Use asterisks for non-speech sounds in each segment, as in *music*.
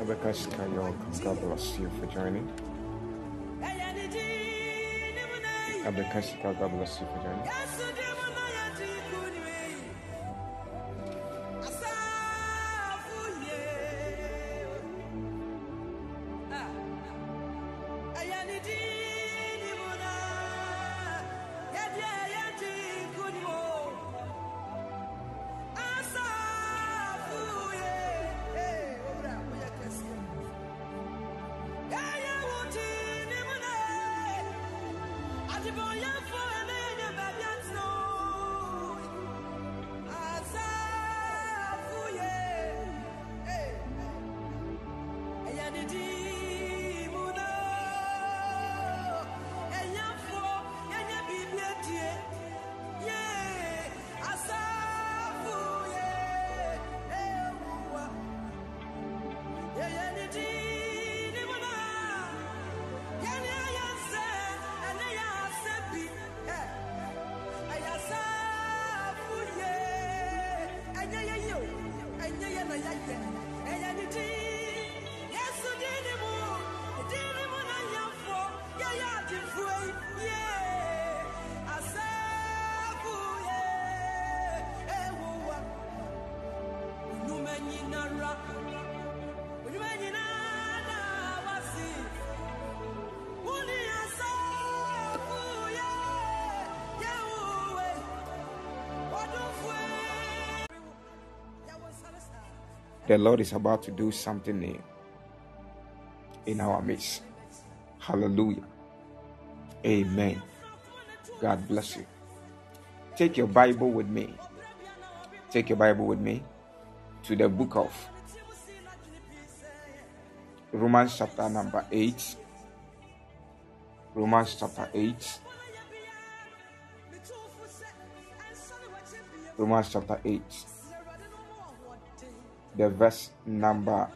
Rebecca Shikayo, God bless you for joining. Rebecca Shikayo, God bless you for joining. The Lord is about to do something new in our midst. Hallelujah. Amen. God bless you. Take your Bible with me. Take your Bible with me to the book of Romans, chapter number 8. Romans, chapter 8. Romans, chapter 8. The verse number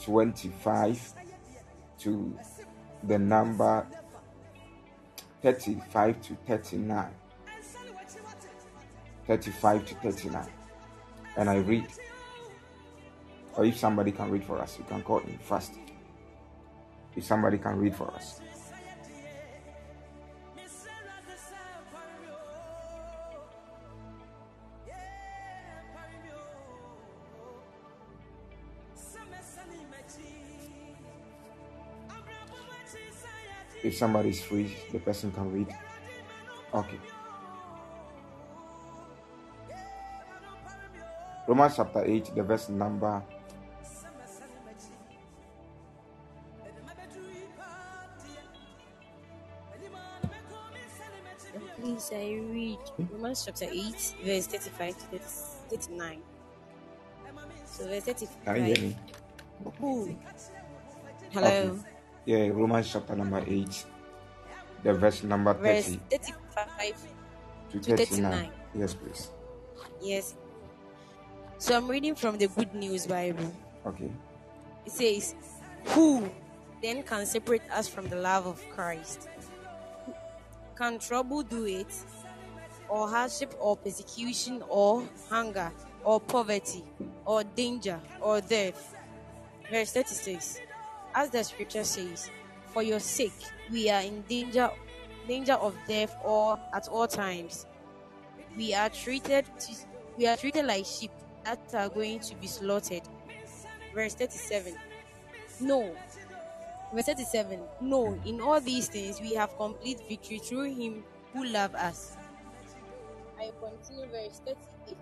25 to the number 35 to 39. 35 to 39. And I read. Or if somebody can read for us, you can call in fast. If somebody can read for us. If somebody is free, the person can read. Okay. Romans chapter 8, the verse number Please, I read Romans chapter 8, verse 35 to 39. So, verse Can you hear 35. me? Who? Hello. Okay. Yeah, Romans chapter number 8, the verse number 30. Verse 30 35 to to 39. 39. Yes, please. Yes. So, I'm reading from the Good News Bible. Okay. It says, Who then can separate us from the love of Christ? Can trouble do it? Or hardship, or persecution, or hunger, or poverty, or danger, or death? Verse 36 As the scripture says, For your sake we are in danger, danger of death or at all times. We are treated to, we are treated like sheep that are going to be slaughtered. Verse 37 No. Verse 37 No, in all these things we have complete victory through him who loved us. I continue verse 38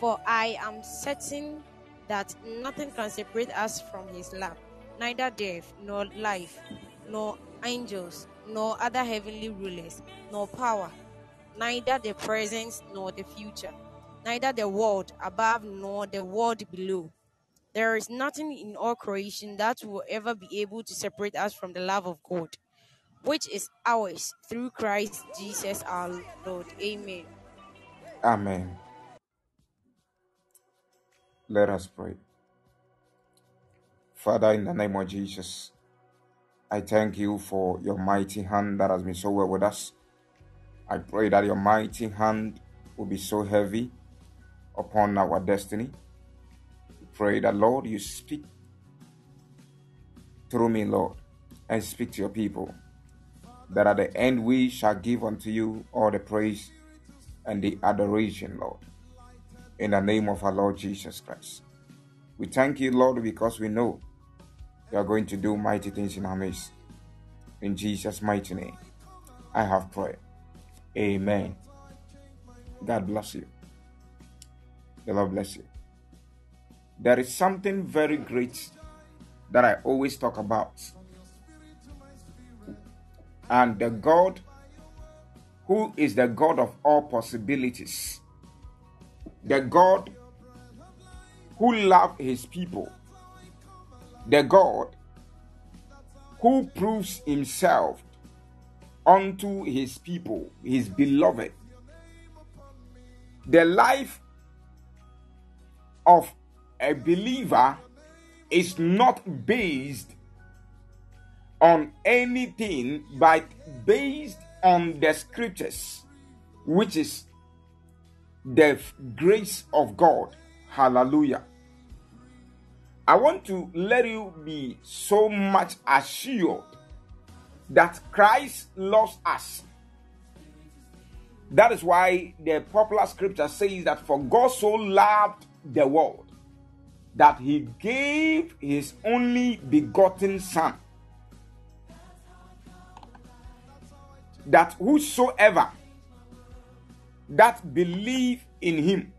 For I am certain that nothing can separate us from his love, neither death, nor life, nor angels, nor other heavenly rulers, nor power, neither the present nor the future, neither the world above nor the world below. There is nothing in all creation that will ever be able to separate us from the love of God, which is ours through Christ Jesus our Lord. Amen. Amen. Let us pray. Father, in the name of Jesus, I thank you for your mighty hand that has been so well with us. I pray that your mighty hand will be so heavy upon our destiny. We pray that, Lord, you speak through me, Lord, and speak to your people. That at the end we shall give unto you all the praise and the adoration, Lord. In the name of our Lord Jesus Christ. We thank you, Lord, because we know you are going to do mighty things in our midst. In Jesus' mighty name, I have prayed. Amen. God bless you. The Lord bless you. There is something very great that I always talk about. And the God who is the God of all possibilities, the God who loves his people, the God who proves himself unto his people, his beloved. The life of a believer is not based on anything but based on the scriptures, which is the grace of God. Hallelujah. I want to let you be so much assured that Christ loves us. That is why the popular scripture says that for God so loved the world that he gave his only begotten Son, that whosoever that believe in him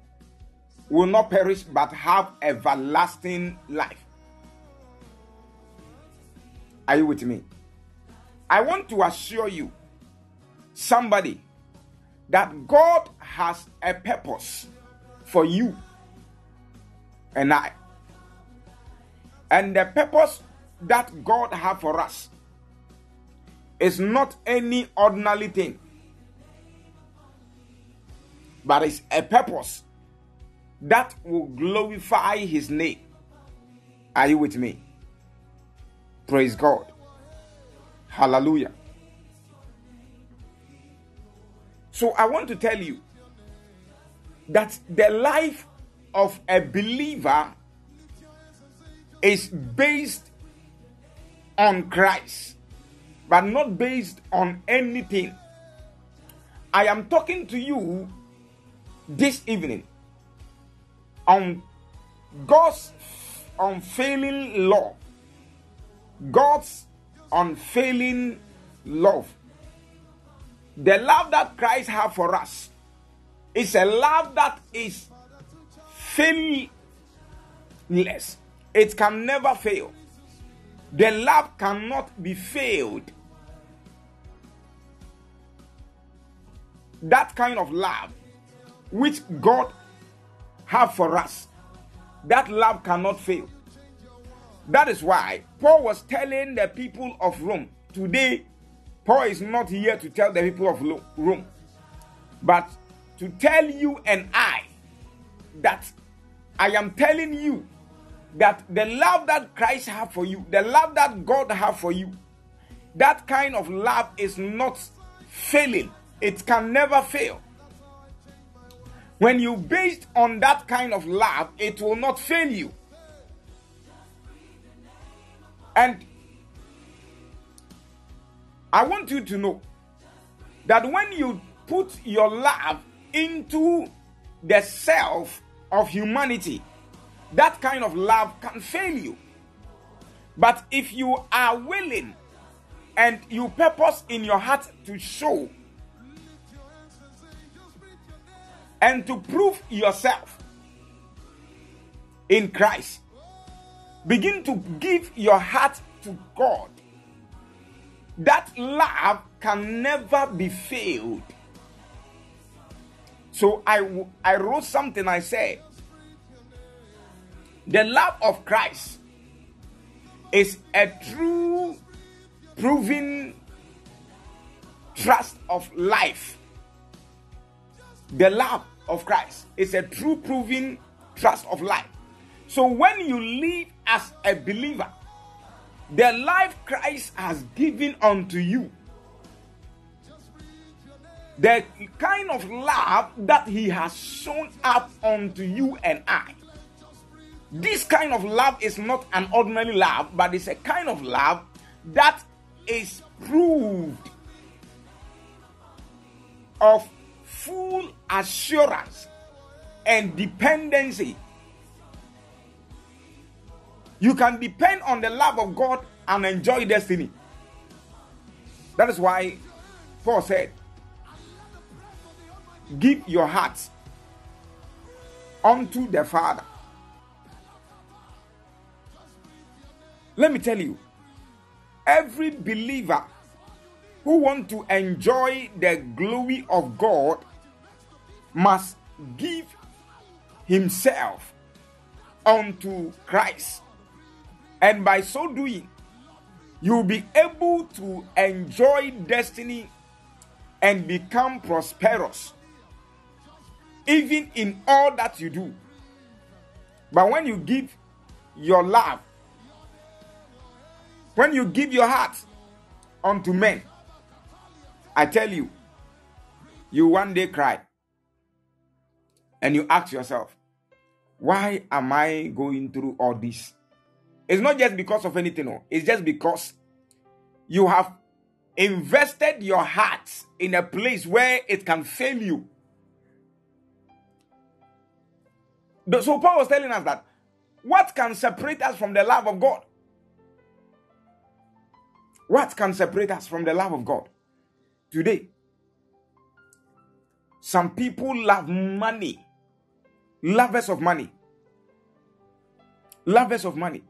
will not perish but have everlasting life. Are you with me? I want to assure you, somebody, that God has a purpose for you and I. And the purpose that God has for us is not any ordinary thing, but it's a purpose that will glorify His name. Are you with me? Praise God. Hallelujah. So I want to tell you that the life of a believer is based on Christ, but not based on anything. I am talking to you this evening on God's unfailing love, God's unfailing love. The love that Christ has for us is a love that is failless. It can never fail. The love cannot be failed. That kind of love which God have for us, that love cannot fail. That is why Paul was telling the people of Rome today. Paul is not here to tell the people of Rome, but to tell you and I that I am telling you that the love that Christ have for you, the love that God have for you, that kind of love is not failing. It can never fail. When you based on that kind of love, it will not fail you. And I want you to know that when you put your love into the self of humanity, that kind of love can fail you. But if you are willing and you purpose in your heart to show and to prove yourself in Christ, begin to give your heart to God. That love can never be failed. So I, I wrote something I said the love of Christ is a true, proven trust of life. The love of Christ is a true, proven trust of life. So when you live as a believer, the life Christ has given unto you, the kind of love that he has shown up unto you and I. This kind of love is not an ordinary love, but it's a kind of love that is proved of full assurance and dependency. You can depend on the love of God and enjoy destiny. That is why Paul said, Give your hearts unto the Father. Let me tell you, every believer who want to enjoy the glory of God must give himself unto Christ. And by so doing, you'll be able to enjoy destiny and become prosperous, even in all that you do. But when you give your love, when you give your heart unto men, I tell you, you one day cry and you ask yourself, why am I going through all this? It's not just because of anything, no. It's just because you have invested your heart in a place where it can fail you. So Paul was telling us that what can separate us from the love of God? What can separate us from the love of God? Today, some people love money, lovers of money, lovers of money.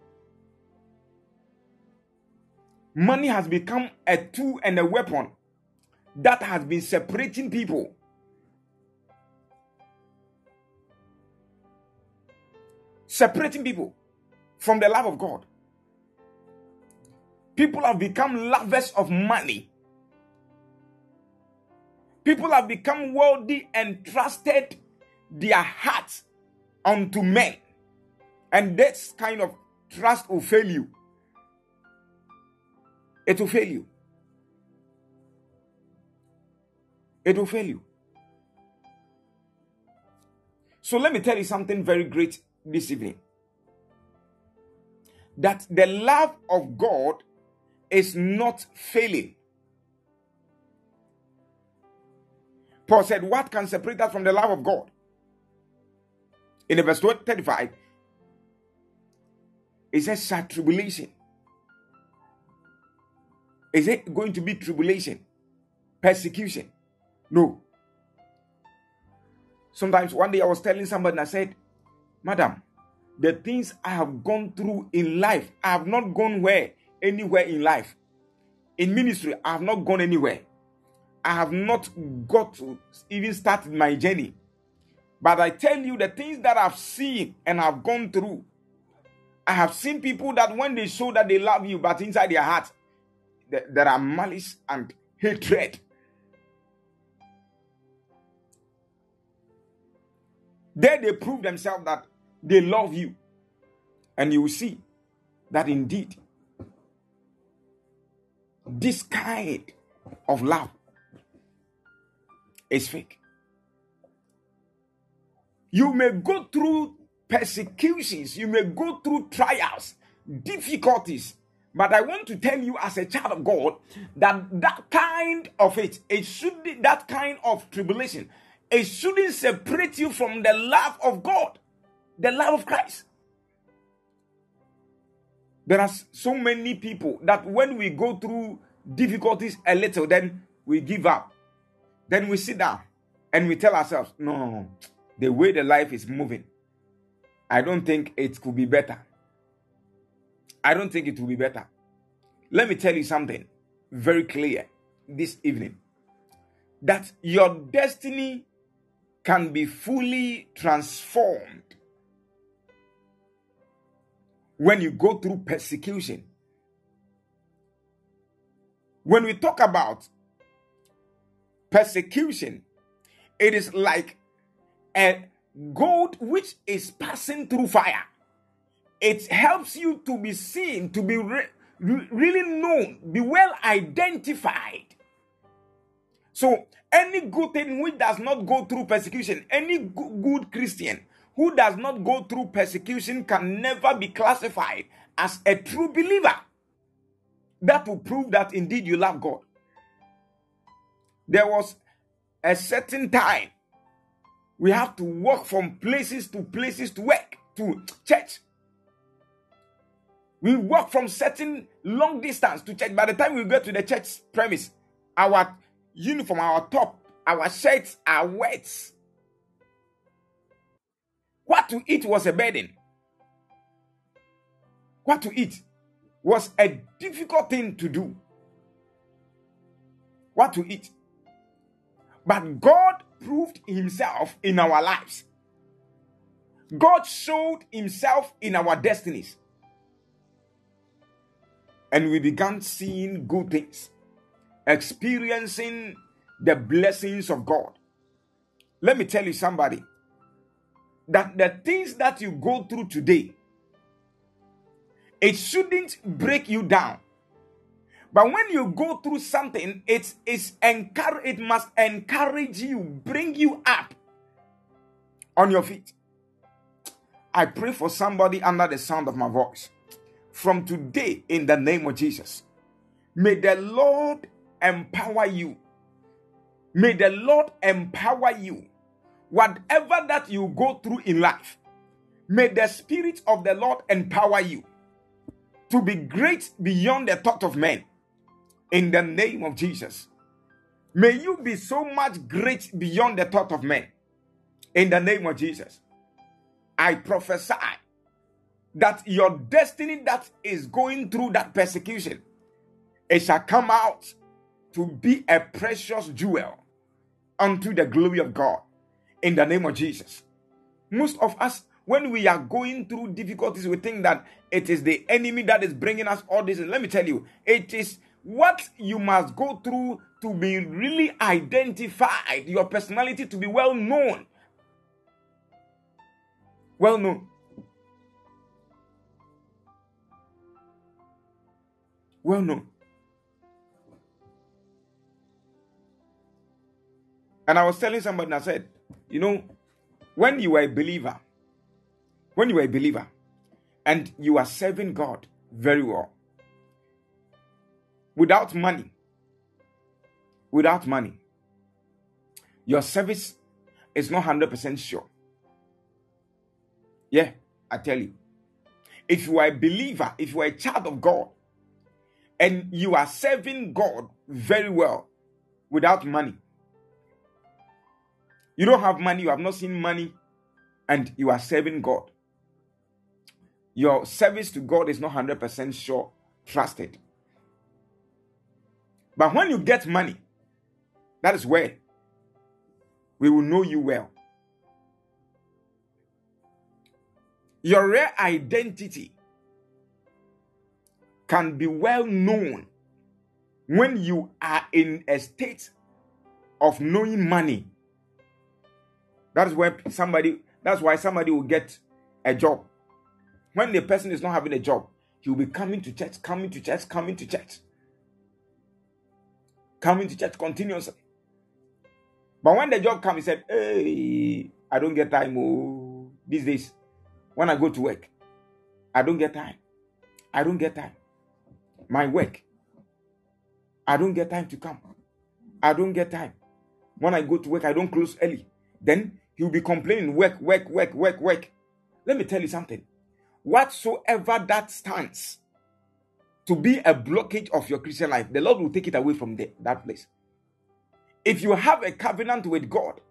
Money has become a tool and a weapon that has been separating people. Separating people from the love of God. People have become lovers of money. People have become wealthy and trusted their hearts unto men. And this kind of trust will fail you. It will fail you. It will fail you. So let me tell you something very great this evening. That the love of God is not failing. Paul said, What can separate us from the love of God? In the verse 35, it says, tribulation. Is it going to be tribulation? Persecution? No. Sometimes one day I was telling somebody and I said, Madam, the things I have gone through in life, I have not gone where anywhere in life. In ministry, I have not gone anywhere. I have not got to even start my journey. But I tell you the things that I've seen and I've gone through. I have seen people that when they show that they love you, but inside their heart, there are malice and hatred. There they prove themselves that they love you. And you will see that indeed this kind of love is fake. You may go through persecutions, you may go through trials, difficulties, but I want to tell you, as a child of God, that that kind of it, it should be that kind of tribulation, it shouldn't separate you from the love of God, the love of Christ. There are so many people that when we go through difficulties a little, then we give up. Then we sit down and we tell ourselves, no, the way the life is moving, I don't think it could be better. I don't think it will be better. Let me tell you something very clear this evening that your destiny can be fully transformed when you go through persecution. When we talk about persecution, it is like a gold which is passing through fire. It helps you to be seen, to be re- re- really known, be well identified. So, any good thing which does not go through persecution, any good Christian who does not go through persecution can never be classified as a true believer. That will prove that indeed you love God. There was a certain time we have to walk from places to places to work to church. We walk from certain long distance to church. By the time we get to the church premise, our uniform, our top, our shirts are wet. What to eat was a burden. What to eat was a difficult thing to do. What to eat. But God proved himself in our lives. God showed himself in our destinies. And we began seeing good things, experiencing the blessings of God. Let me tell you, somebody, that the things that you go through today, it shouldn't break you down. But when you go through something, it is encourage, it must encourage you, bring you up on your feet. I pray for somebody under the sound of my voice. From today, in the name of Jesus, may the Lord empower you. May the Lord empower you. Whatever that you go through in life, may the Spirit of the Lord empower you to be great beyond the thought of men in the name of Jesus. May you be so much great beyond the thought of men in the name of Jesus. I prophesy that your destiny that is going through that persecution it shall come out to be a precious jewel unto the glory of God in the name of Jesus. Most of us when we are going through difficulties, we think that it is the enemy that is bringing us all this. And let me tell you, it is what you must go through to be really identified, your personality to be well known. Well known. Well known. And I was telling somebody, I said, you know, when you are a believer, when you are a believer and you are serving God very well, without money, without money, your service is not 100% sure. Yeah, I tell you. If you are a believer, if you are a child of God, and you are serving God very well without money, you don't have money, you have not seen money, and you are serving God your service to God is not 100% sure, trusted. But when you get money, that is where we will know you well. Your real identity can be well known when you are in a state of knowing money. That is where somebody, that's why somebody will get a job when the person is not having a job, he will be coming to church, coming to church, coming to church, coming to church continuously. But when the job comes, he said, Hey, I don't get time. Oh, these days, when I go to work, I don't get time. I don't get time. My work, I don't get time to come. I don't get time. When I go to work, I don't close early. Then he'll be complaining, work, work, work, work, work. Let me tell you something whatsoever that stands to be a blockage of your Christian life, the Lord will take it away from the, that place. If you have a covenant with God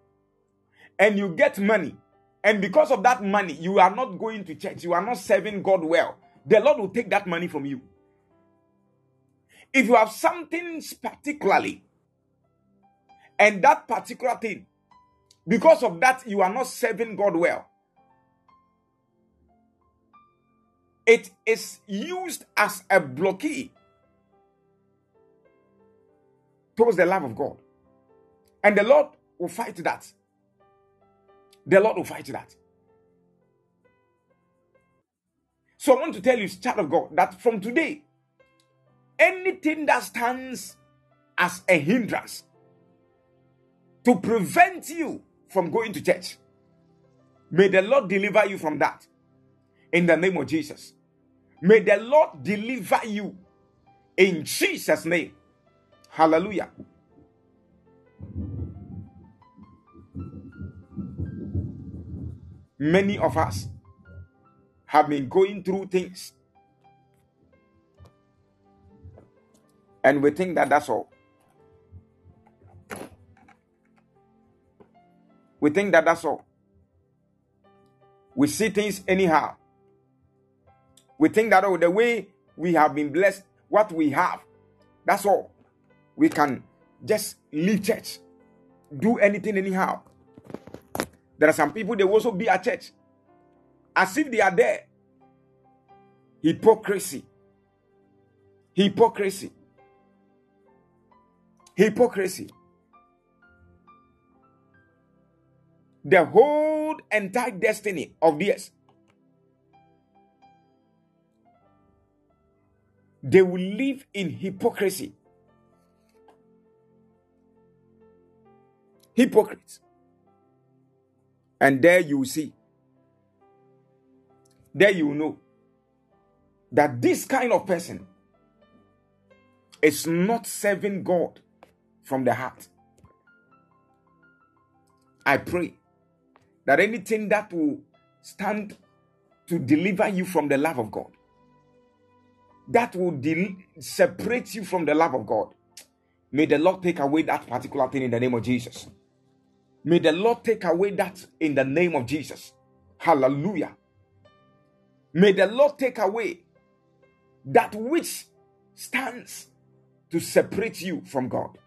and you get money, and because of that money, you are not going to church, you are not serving God well, the Lord will take that money from you. If you have something particularly, and that particular thing, because of that, you are not serving God well, it is used as a blockade towards the love of God. And the Lord will fight that. The Lord will fight that. So I want to tell you, child of God, that from today, anything that stands as a hindrance to prevent you from going to church. May the Lord deliver you from that in the name of Jesus. May the Lord deliver you in Jesus' name. Hallelujah. Many of us have been going through things and we think that that's all. We think that that's all. We see things anyhow. We think that, oh, the way we have been blessed, what we have, that's all. We can just leave church, do anything anyhow. There are some people, they will also be at church as if they are there. Hypocrisy. Hypocrisy. Hypocrisy. The whole entire destiny of this they will live in hypocrisy. Hypocrites. And there you see, there you know that this kind of person is not serving God from the heart. I pray that anything that will stand to deliver you from the love of God, that will del- separate you from the love of God. May the Lord take away that particular thing in the name of Jesus. May the Lord take away that in the name of Jesus. Hallelujah. May the Lord take away that which stands to separate you from God.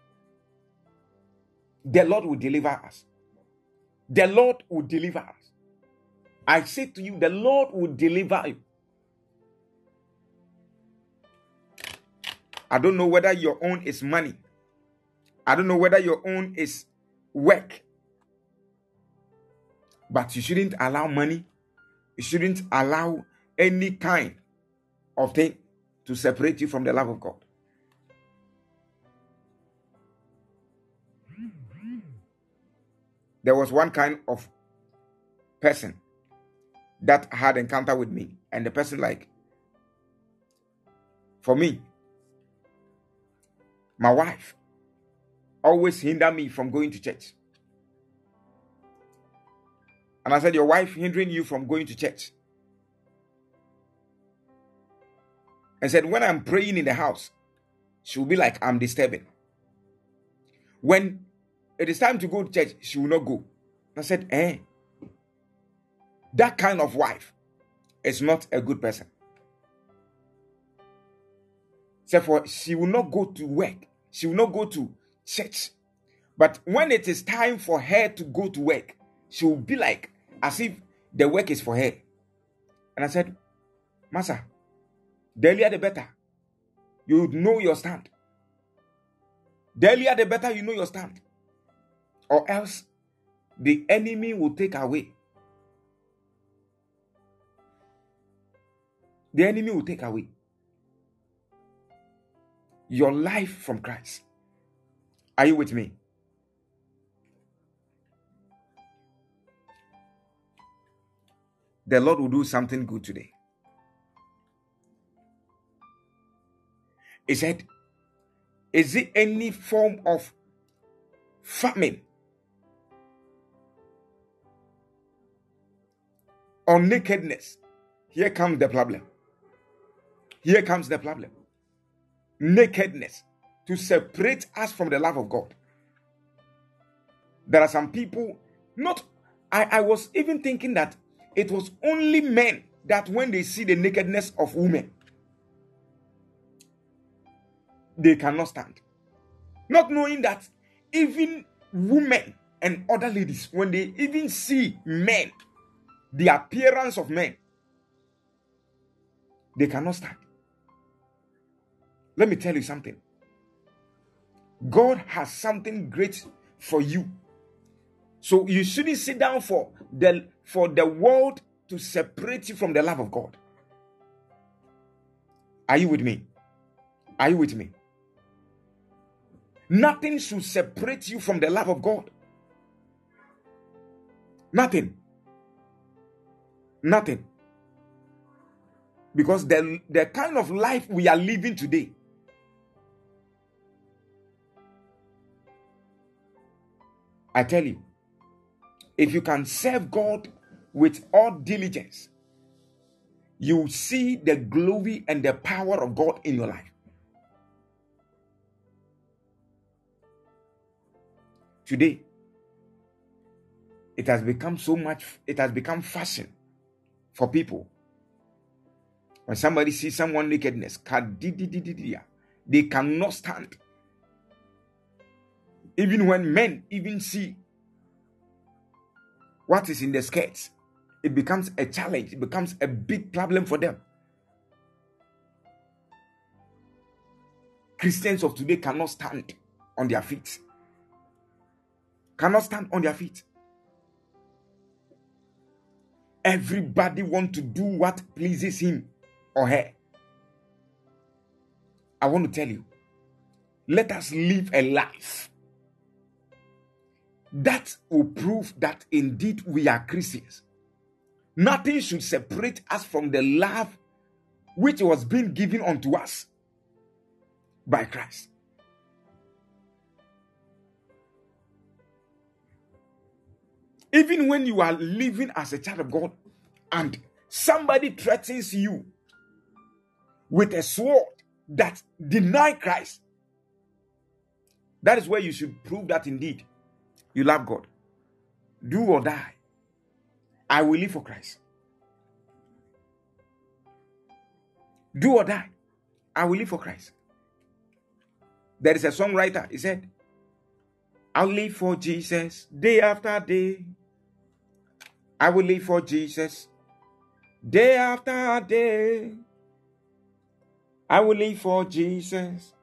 The Lord will deliver us. The Lord will deliver us. I say to you, the Lord will deliver you. I don't know whether your own is money. I don't know whether your own is work. But you shouldn't allow money, you shouldn't allow any kind of thing to separate you from the love of God. There was one kind of person that had encounter with me, and the person like, for me, my wife always hinder me from going to church. And I said, Your wife hindering you from going to church. And said, When I'm praying in the house, she'll be like, I'm disturbing. When it is time to go to church, she will not go. I said, Eh, that kind of wife is not a good person. Therefore, she will not go to work, she will not go to church. But when it is time for her to go to work, she will be like as if the work is for her. And I said, Master, the earlier the better. You know your stand. The earlier the better you know your stand. Or else the enemy will take away. The enemy will take away your life from Christ. Are you with me? The Lord will do something good today. He said, Is it any form of famine or nakedness? Here comes the problem. Here comes the problem. Nakedness to separate us from the love of God. There are some people, not, I, I was even thinking that it was only men that when they see the nakedness of women, they cannot stand. Not knowing that even women and other ladies, when they even see men, the appearance of men, they cannot stand. Let me tell you something. God has something great for you. So you shouldn't sit down for the for the world to separate you from the love of God. Are you with me? Are you with me? Nothing should separate you from the love of God. Nothing. Nothing. Because the, the kind of life we are living today, I tell you, if you can serve God with all diligence, you see the glory and the power of God in your life. Today, it has become so much, it has become fashion for people. When somebody sees someone nakedness, they cannot stand. Even when men even see what is in the skirts, it becomes a challenge, it becomes a big problem for them. Christians of today cannot stand on their feet. Cannot stand on their feet. Everybody want to do what pleases him or her. I want to tell you, let us live a life that will prove that indeed we are Christians. Nothing should separate us from the love which was being given unto us by Christ. Even when you are living as a child of God and somebody threatens you with a sword that deny Christ, that is where you should prove that indeed you love God. Do or die. I will live for Christ. Do or die. I will live for Christ. There is a songwriter, he said, I'll live for Jesus day after day. I will live for Jesus day after day. I will live for Jesus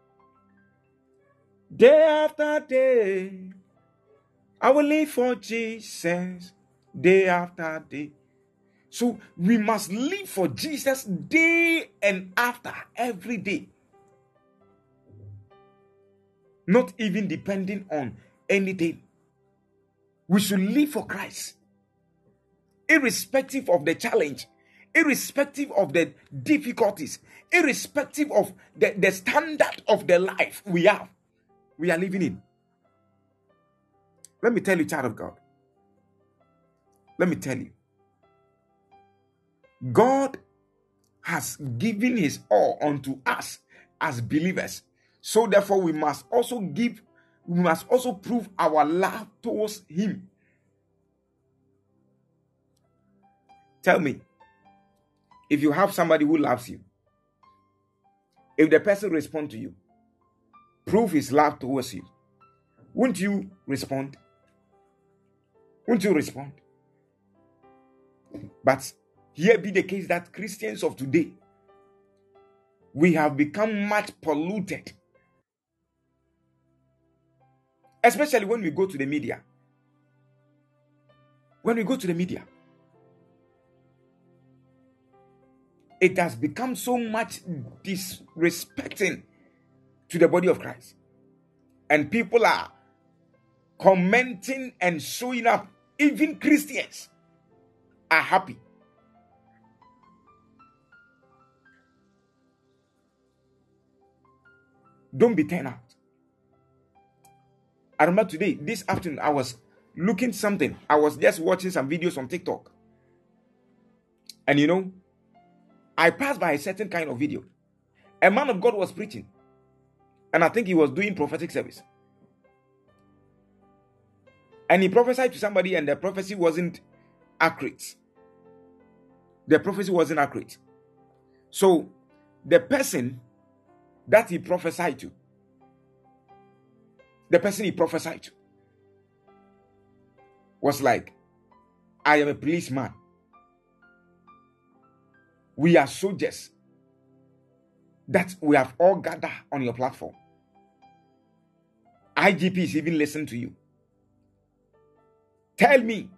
day after day. I will live for Jesus day after day. So we must live for Jesus day and after every day. Not even depending on anything. We should live for Christ, irrespective of the challenge, irrespective of the difficulties, irrespective of the, the standard of the life we have, we are living in. Let me tell you, child of God. Let me tell you. God has given his all unto us as believers. So therefore, we must also give, we must also prove our love towards him. Tell me, if you have somebody who loves you, if the person responds to you, prove his love towards you. Won't you respond? Won't you respond? But here be the case that Christians of today, we have become much polluted. Especially when we go to the media. When we go to the media, it has become so much disrespecting to the body of Christ. And people are commenting and showing up even Christians are happy. Don't be turned out. I remember today, this afternoon, I was looking something. I was just watching some videos on TikTok. And you know, I passed by a certain kind of video. A man of God was preaching. And I think he was doing prophetic service and he prophesied to somebody and the prophecy wasn't accurate. The prophecy wasn't accurate. So the person that he prophesied to the person he prophesied to was like i am a policeman we are soldiers that we have all gathered on your platform. IGPs even listen to you Tell me.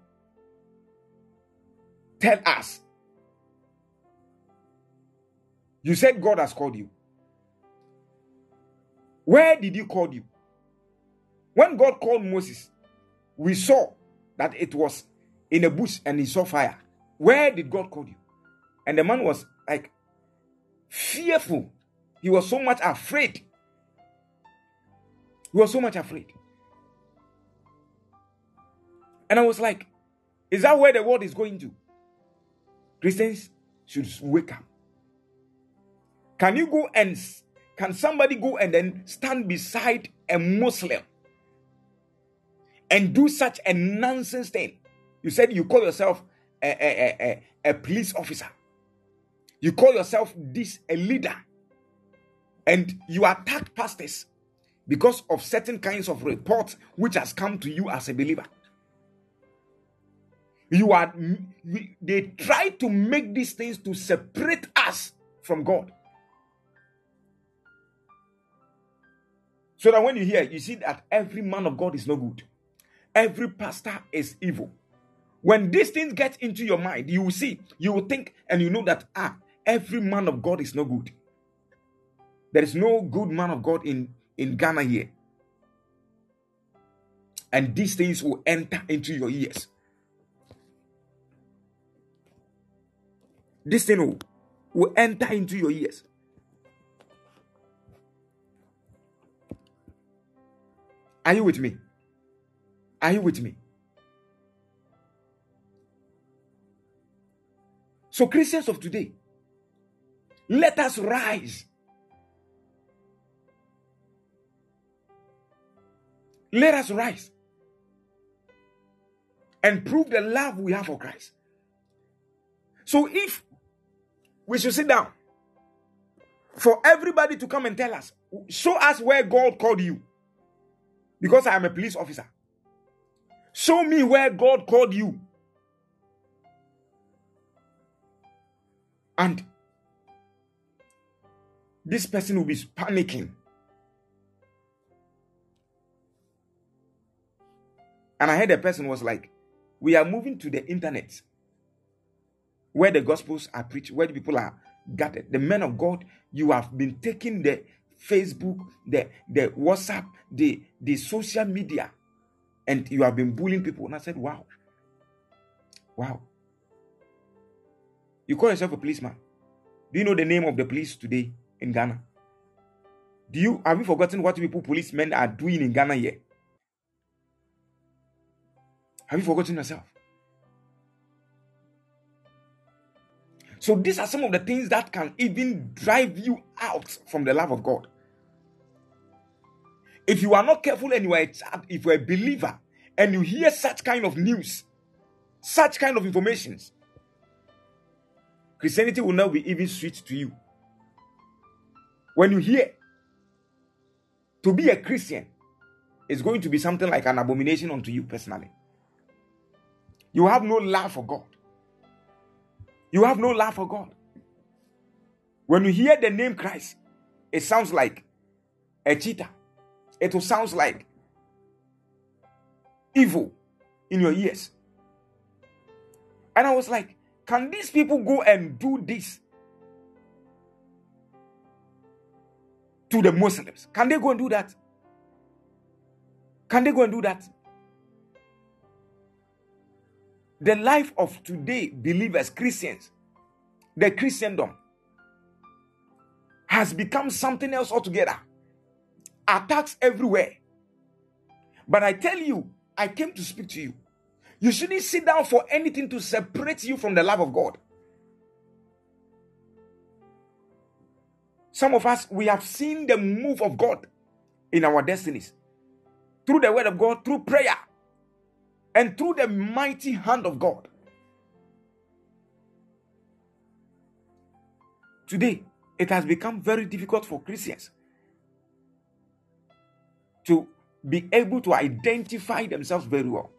Tell us. You said God has called you. Where did He call you? When God called Moses, we saw that it was in a bush and he saw fire. Where did God call you? And the man was like fearful. He was so much afraid. He was so much afraid. And I was like, is that where the world is going to? Christians should wake up. Can you go and can somebody go and then stand beside a Muslim and do such a nonsense thing? You said you call yourself a, a, a, a police officer. You call yourself this a leader. And you attack pastors because of certain kinds of reports which has come to you as a believer. You are they try to make these things to separate us from God. So that when you hear, you see that every man of God is no good. Every pastor is evil. When these things get into your mind, you will see, you will think, and you know that ah, every man of God is no good. There is no good man of God in, in Ghana here. And these things will enter into your ears. This thing will, will enter into your ears. Are you with me? Are you with me? So, Christians of today, let us rise. Let us rise and prove the love we have for Christ. So, if we should sit down for everybody to come and tell us, show us where God called you, because I am a police officer. Show me where God called you. And this person will be panicking. And I heard a person was like, We are moving to the internet where the gospels are preached, where the people are gathered. The men of God, you have been taking the Facebook, the, the WhatsApp, the, the social media, and you have been bullying people. And I said, Wow. Wow. You call yourself a policeman. Do you know the name of the police today in Ghana? Do you have you forgotten what people policemen are doing in Ghana here? Have you forgotten yourself? So these are some of the things that can even drive you out from the love of God. If you are not careful and you are a child, if you're a believer and you hear such kind of news, such kind of informations, Christianity will not be even sweet to you. When you hear to be a Christian is going to be something like an abomination unto you personally. You have no love for God. You have no love for God. When you hear the name Christ, it sounds like a cheetah. It sounds like evil in your ears. And I was like, can these people go and do this to the Muslims? Can they go and do that? Can they go and do that? The life of today, believers, Christians, the Christendom has become something else altogether. Attacks everywhere. But I tell you, I came to speak to you. You shouldn't sit down for anything to separate you from the love of God. Some of us, we have seen the move of God in our destinies through the word of God, through prayer, and through the mighty hand of God. Today, it has become very difficult for Christians to be able to identify themselves very well.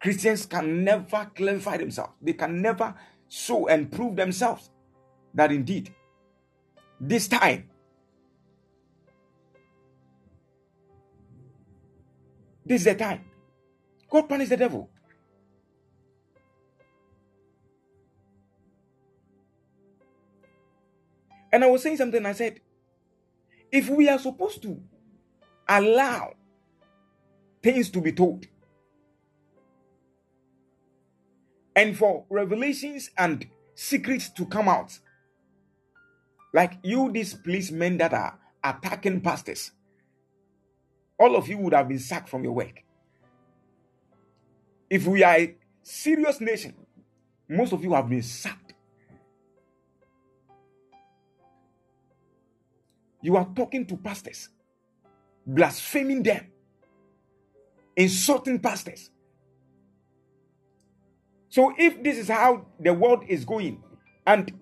Christians can never clarify themselves. They can never show and prove themselves that indeed this time this is the time God punished the devil. And I was saying something, I said, if we are supposed to allow things to be told. And for revelations and secrets to come out. Like you, these policemen that are attacking pastors, all of you would have been sacked from your work. If we are a serious nation, most of you have been sacked. You are talking to pastors, blaspheming them, insulting pastors. So, if this is how the world is going, and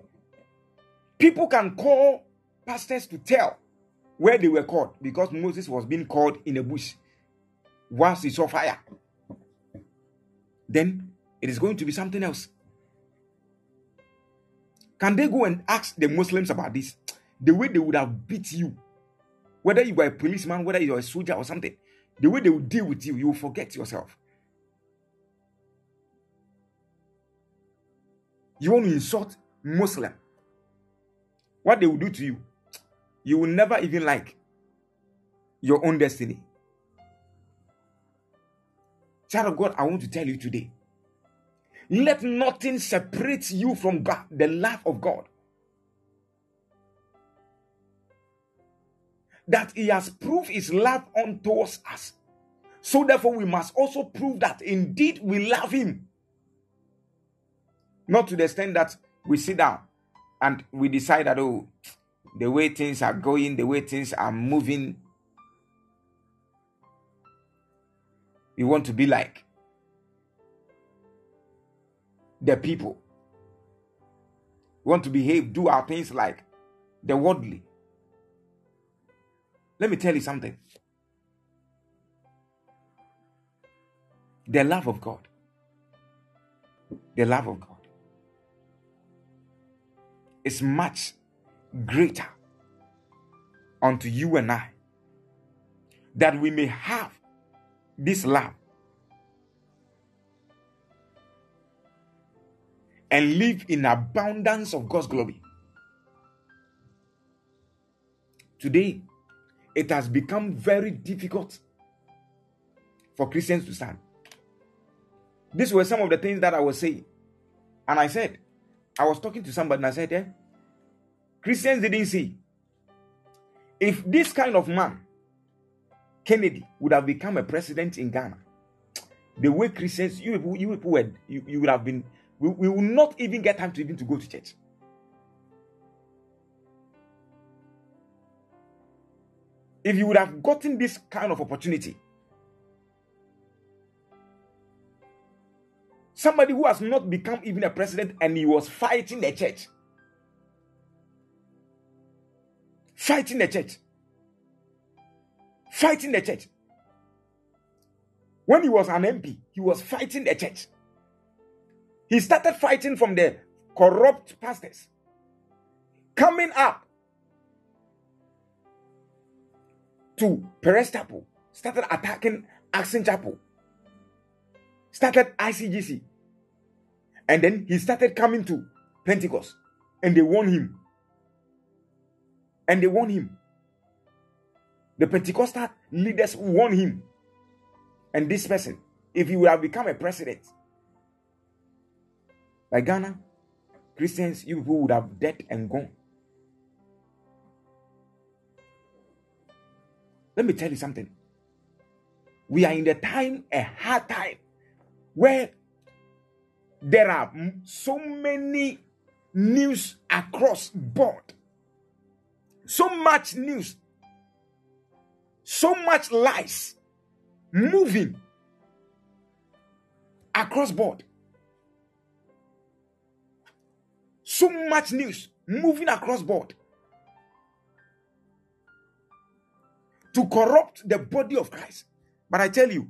people can call pastors to tell where they were caught because Moses was being called in a bush once he saw fire, then it is going to be something else. Can they go and ask the Muslims about this? The way they would have beat you, whether you were a policeman, whether you are a soldier or something, the way they will deal with you, you will forget yourself. You want to insult Muslim. What they will do to you, you will never even like your own destiny. Child of God, I want to tell you today let nothing separate you from God, the love of God. That He has proved His love unto us. So therefore, we must also prove that indeed we love Him. Not to the extent that we sit down and we decide that, oh, the way things are going, the way things are moving, we want to be like. the people. We want to behave, do our things like the worldly. Let me tell you something. The love of God. The love of God is much greater unto you and I that we may have this love and live in abundance of God's glory. Today, it has become very difficult for Christians to stand. These were some of the things that I was saying. And I said, I was talking to somebody and I said, eh, Christians didn't see. If this kind of man, Kennedy, would have become a president in Ghana, the way Christians, you people, you people were, you, you would have been we, we will not even get time to even to go to church. If you would have gotten this kind of opportunity, somebody who has not become even a president and he was fighting the church, fighting the church, fighting the church. When he was an MP, he was fighting the church. He started fighting from the corrupt pastors. Coming up to Perez Chapel, started attacking Action Chapel, started ICGC, and then he started coming to Pentecost, and they won him. And they won him. The Pentecostal leaders won him. And this person, if he would have become a president, like Ghana, Christians, you people would have dead and gone. Let me tell you something. We are in the time, a hard time, where there are so many news across board. So much news. So much lies moving across board. So much news moving across board to corrupt the body of Christ. But I tell you,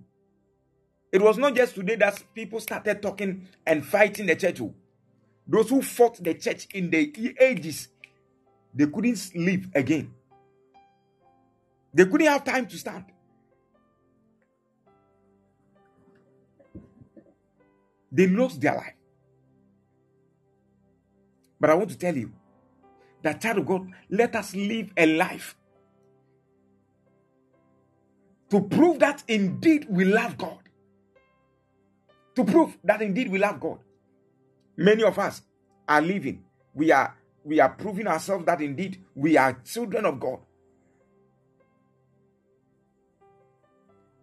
it was not just today that people started talking and fighting the church. Oh. Those who fought the church in the ages, they couldn't sleep again. They couldn't have time to stand. They lost their life. But I want to tell you that, child of God, let us live a life to prove that indeed we love God. To prove that indeed we love God. Many of us are living. We are we are proving ourselves that indeed we are children of God.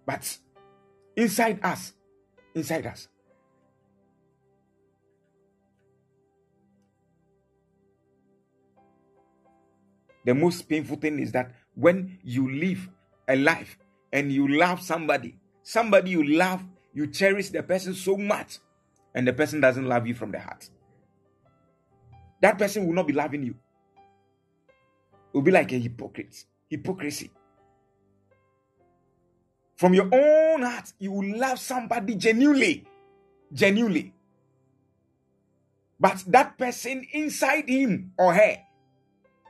But inside us, inside us, the most painful thing is that when you live a life and you love somebody, somebody you love, you cherish the person so much, and the person doesn't love you from the heart. That person will not be loving you. It will be like a hypocrite. Hypocrisy. From your own heart, you will love somebody genuinely. Genuinely. But that person inside him or her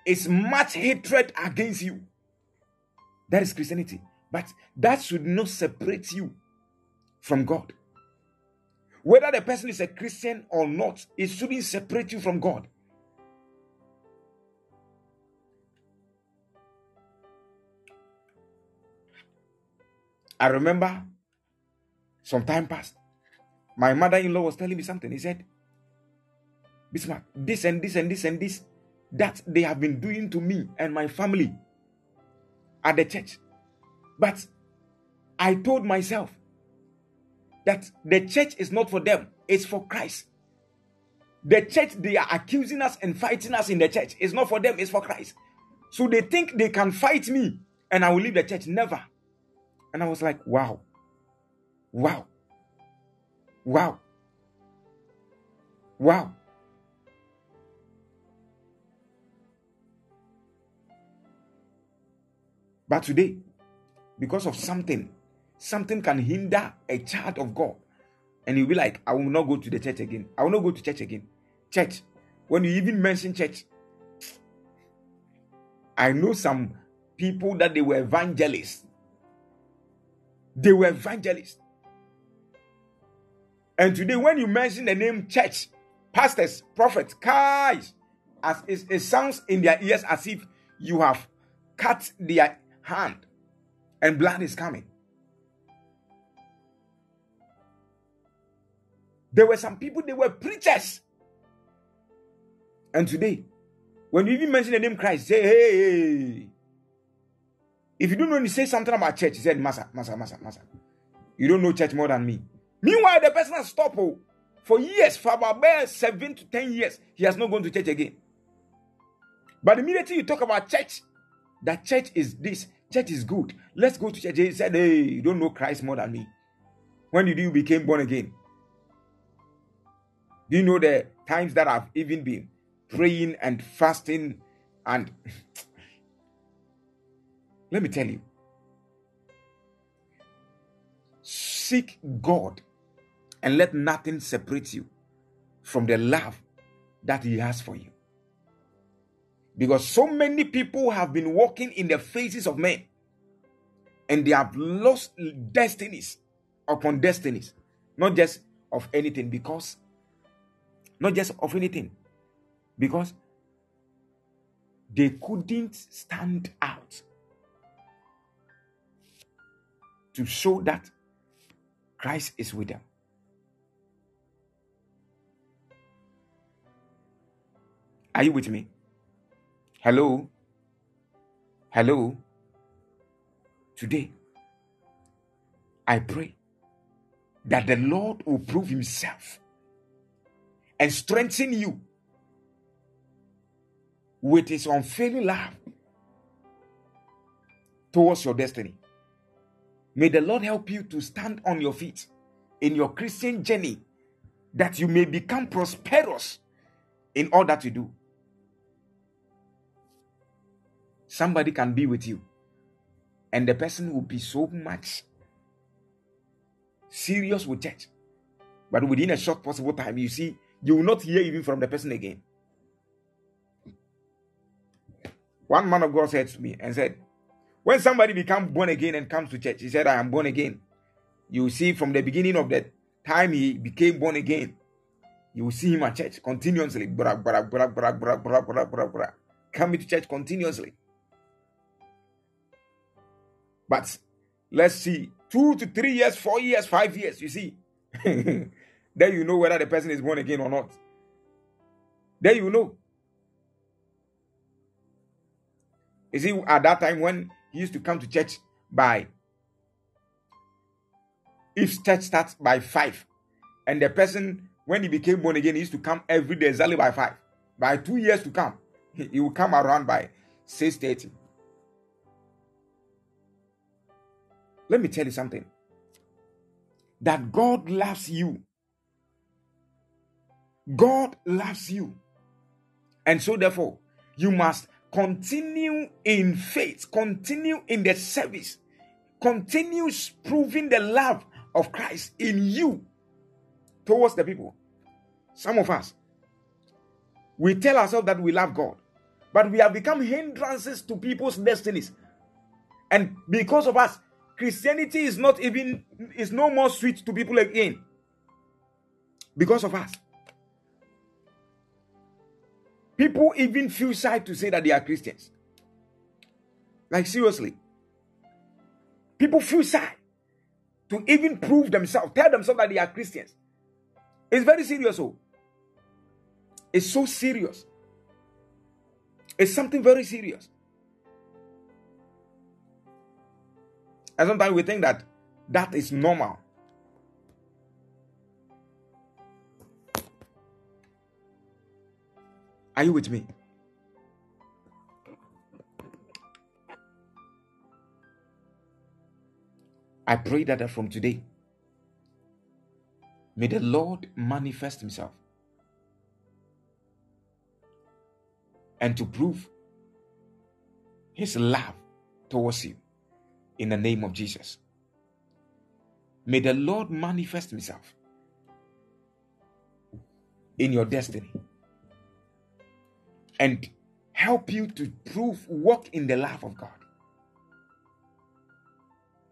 is much hatred against you. That is Christianity. But that should not separate you from God. Whether the person is a Christian or not, it shouldn't separate you from God. I remember some time passed. My mother in law was telling me something. He said, Bismark, this and this and this and this that they have been doing to me and my family at the church. But I told myself that the church is not for them, it's for Christ. The church they are accusing us and fighting us in the church is not for them, it's for Christ. So they think they can fight me and I will leave the church. Never. And I was like, wow. Wow. Wow. Wow. But today, because of something, something can hinder a child of God. And you'll be like, I will not go to the church again. I will not go to church again. Church. When you even mention church, I know some people that they were evangelists. They were evangelists. And today, when you mention the name church, pastors, prophets, guys, as it, it sounds in their ears as if you have cut their hand and blood is coming. There were some people, they were preachers. And today, when you even mention the name Christ, say, hey, if you don't know, you say something about church, he said, Massa, Massa, Massa, Massa. You don't know church more than me. Meanwhile, the person has stopped oh, for years, for about seven to ten years, he has not gone to church again. But immediately you talk about church, that church is this, church is good. Let's go to church. He said, Hey, you don't know Christ more than me. When did you became born again? Do you know the times that I've even been praying and fasting and *laughs* let me tell you. Seek God and let nothing separate you from the love that He has for you. Because so many people have been walking in the faces of men and they have lost destinies upon destinies, not just of anything, because not just of anything, because they couldn't stand out to show that Christ is with them. Are you with me? Hello? Hello? Today, I pray that the Lord will prove Himself and strengthen you with His unfailing love towards your destiny. May the Lord help you to stand on your feet in your Christian journey that you may become prosperous in all that you do. somebody can be with you and the person will be so much serious with church but within a short possible time you see you will not hear even from the person again one man of god said to me and said when somebody becomes born again and comes to church he said i am born again you see from the beginning of the time he became born again you will see him at church continuously coming to church continuously But let's see, two to three years, four years, five years, you see. *laughs* then you know whether the person is born again or not. Then you know. You see, at that time when he used to come to church by if church starts by five, and the person when he became born again, he used to come every day exactly by five. By two years to come, he will come around by six thirty. Let me tell you something. That God loves you. God loves you. And so, therefore, you must continue in faith, continue in the service, continue proving the love of Christ in you towards the people. Some of us, we tell ourselves that we love God, but we have become hindrances to people's destinies. And because of us, Christianity is not even is no more sweet to people again. Because of us. People even feel shy to say that they are Christians. Like seriously. People feel shy to even prove themselves, tell themselves that they are Christians. It's very serious. Oh. It's so serious. It's something very serious. And sometimes we think that that is normal. Are you with me? I pray that from today, may the Lord manifest Himself and to prove His love towards you in the name of Jesus. May the Lord manifest Himself in your destiny and help you to prove, walk in the love of God.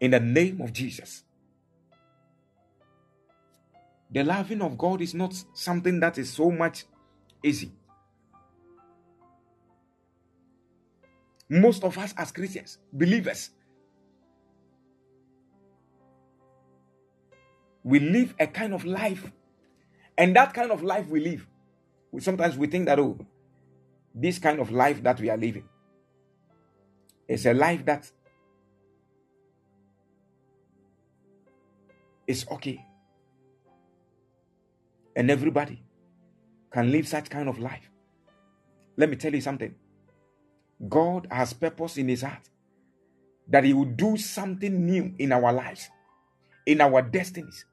In the name of Jesus. The loving of God is not something that is so much easy. Most of us, as Christians, believers, we live a kind of life. And that kind of life we live, sometimes we think that, oh, this kind of life that we are living is a life that is okay. And everybody can live such kind of life. Let me tell you something. God has purpose in his heart that he will do something new in our lives, in our destinies.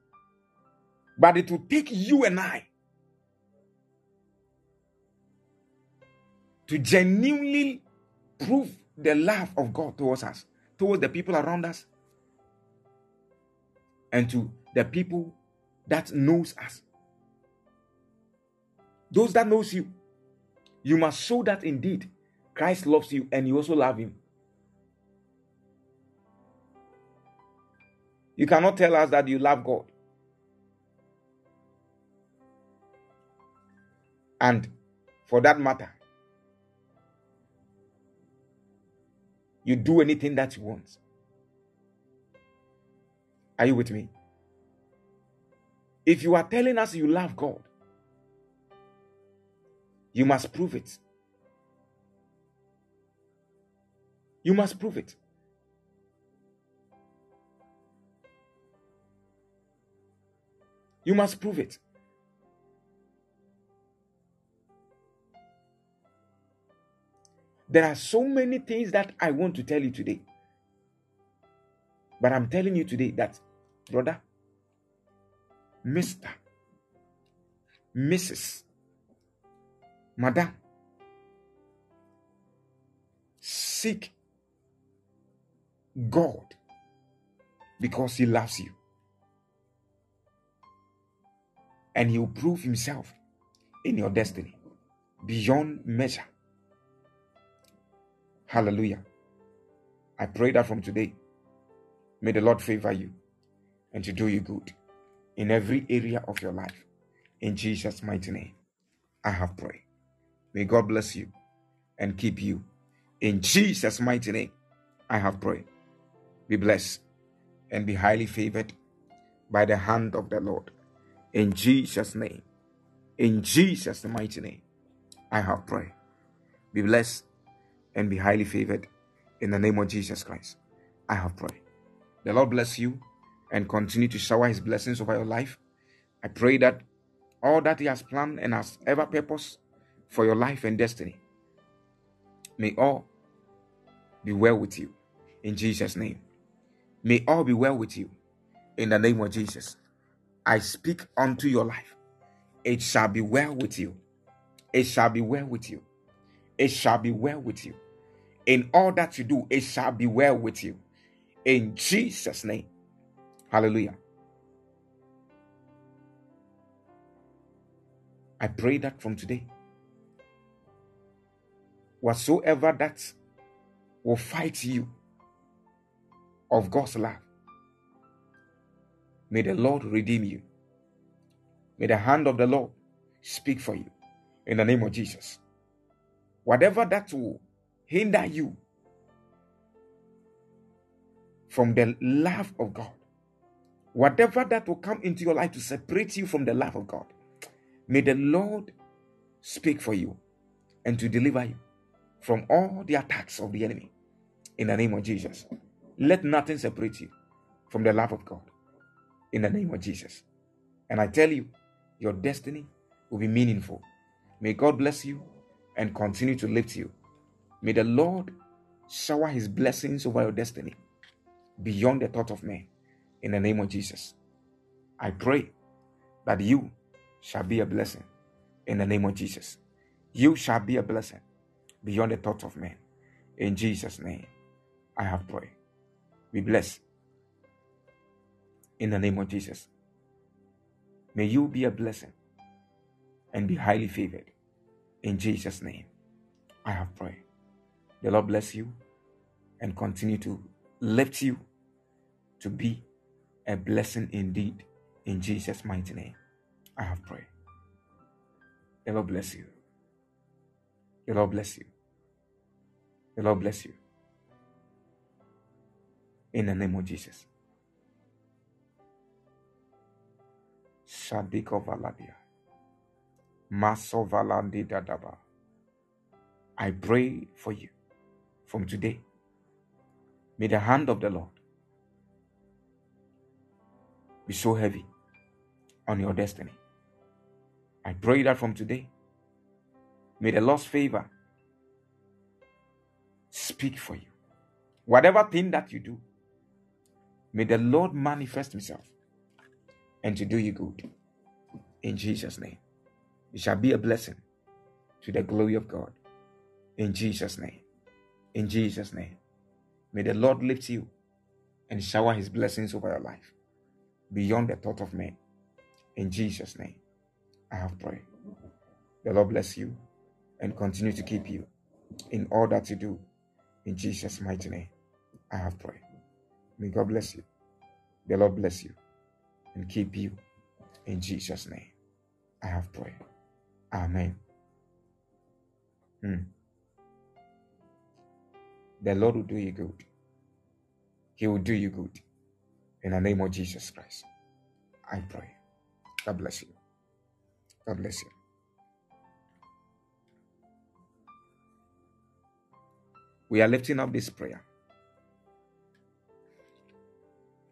But it will take you and I to genuinely prove the love of God towards us, towards the people around us, and to the people that knows us. Those that knows you, you must show that indeed Christ loves you and you also love him. You cannot tell us that you love God. And for that matter, you do anything that you want. Are you with me? If you are telling us you love God, you must prove it. You must prove it. You must prove it. There are so many things that I want to tell you today. But I'm telling you today that, brother, Mr., Mrs., Madam, seek God because He loves you. And He will prove Himself in your destiny beyond measure. Hallelujah. I pray that from today, may the Lord favor you and to do you good in every area of your life. In Jesus' mighty name, I have prayed. May God bless you and keep you. In Jesus' mighty name, I have prayed. Be blessed and be highly favored by the hand of the Lord. In Jesus' name. In Jesus' mighty name. I have prayed. Be blessed and be highly favored in the name of Jesus Christ. I have prayed. The Lord bless you and continue to shower his blessings over your life. I pray that all that he has planned and has ever purpose for your life and destiny may all be well with you in Jesus' name. May all be well with you in the name of Jesus. I speak unto your life. It shall be well with you. It shall be well with you. It shall be well with you. In all that you do, it shall be well with you. In Jesus' name. Hallelujah. I pray that from today, whatsoever that will fight you of God's love, may the Lord redeem you. May the hand of the Lord speak for you in the name of Jesus. Whatever that will hinder you from the love of God, whatever that will come into your life to separate you from the love of God, may the Lord speak for you and to deliver you from all the attacks of the enemy in the name of Jesus. Let nothing separate you from the love of God in the name of Jesus. And I tell you, your destiny will be meaningful. May God bless you and continue to lift you. May the Lord shower his blessings over your destiny beyond the thought of man in the name of Jesus. I pray that you shall be a blessing in the name of Jesus. You shall be a blessing beyond the thought of man. In Jesus' name, I have prayed. Be blessed in the name of Jesus. May you be a blessing and be highly favored. In Jesus' name, I have prayed. The Lord bless you and continue to lift you to be a blessing indeed. In Jesus' mighty name, I have prayed. The Lord bless you. The Lord bless you. The Lord bless you. In the name of Jesus. Shadiko Valadia. Masovalandi Dadaba. I pray for you from today. May the hand of the Lord be so heavy on your destiny. I pray that from today, may the Lord's favor speak for you. Whatever thing that you do, may the Lord manifest Himself and to do you good. In Jesus' name. It shall be a blessing to the glory of God. In Jesus' name. In Jesus' name. May the Lord lift you and shower his blessings over your life beyond the thought of man. In Jesus' name. I have prayed. The Lord bless you and continue to keep you in all that you do. In Jesus' mighty name. I have prayed. May God bless you. The Lord bless you and keep you. In Jesus' name. I have prayed. Amen. Hmm. The Lord will do you good. He will do you good. In the name of Jesus Christ, I pray. God bless you. God bless you. We are lifting up this prayer.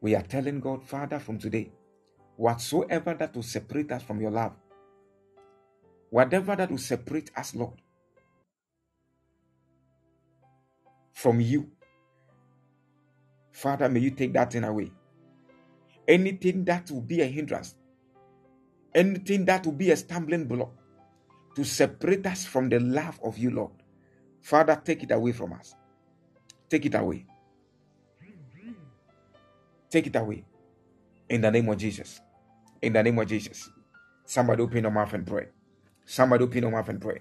We are telling God, Father, from today, whatsoever that will separate us from your love, Whatever that will separate us, Lord, from you, Father, may you take that thing away. Anything that will be a hindrance, anything that will be a stumbling block to separate us from the love of you, Lord, Father, take it away from us. Take it away. Take it away. In the name of Jesus. In the name of Jesus. Somebody open your mouth and pray. Somebody open your mouth and pray.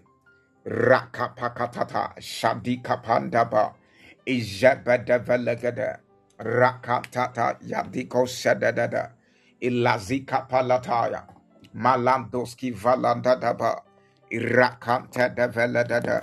Rakapakatata Shadika Pandaba Ijabadevelegada Rakatata Yadiko Sedadada Ilazika Palataya Malandoski Valandadaba Irakanta Develedada